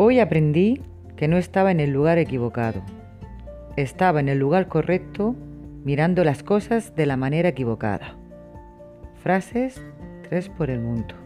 Hoy aprendí que no estaba en el lugar equivocado. Estaba en el lugar correcto mirando las cosas de la manera equivocada. Frases 3 por el mundo.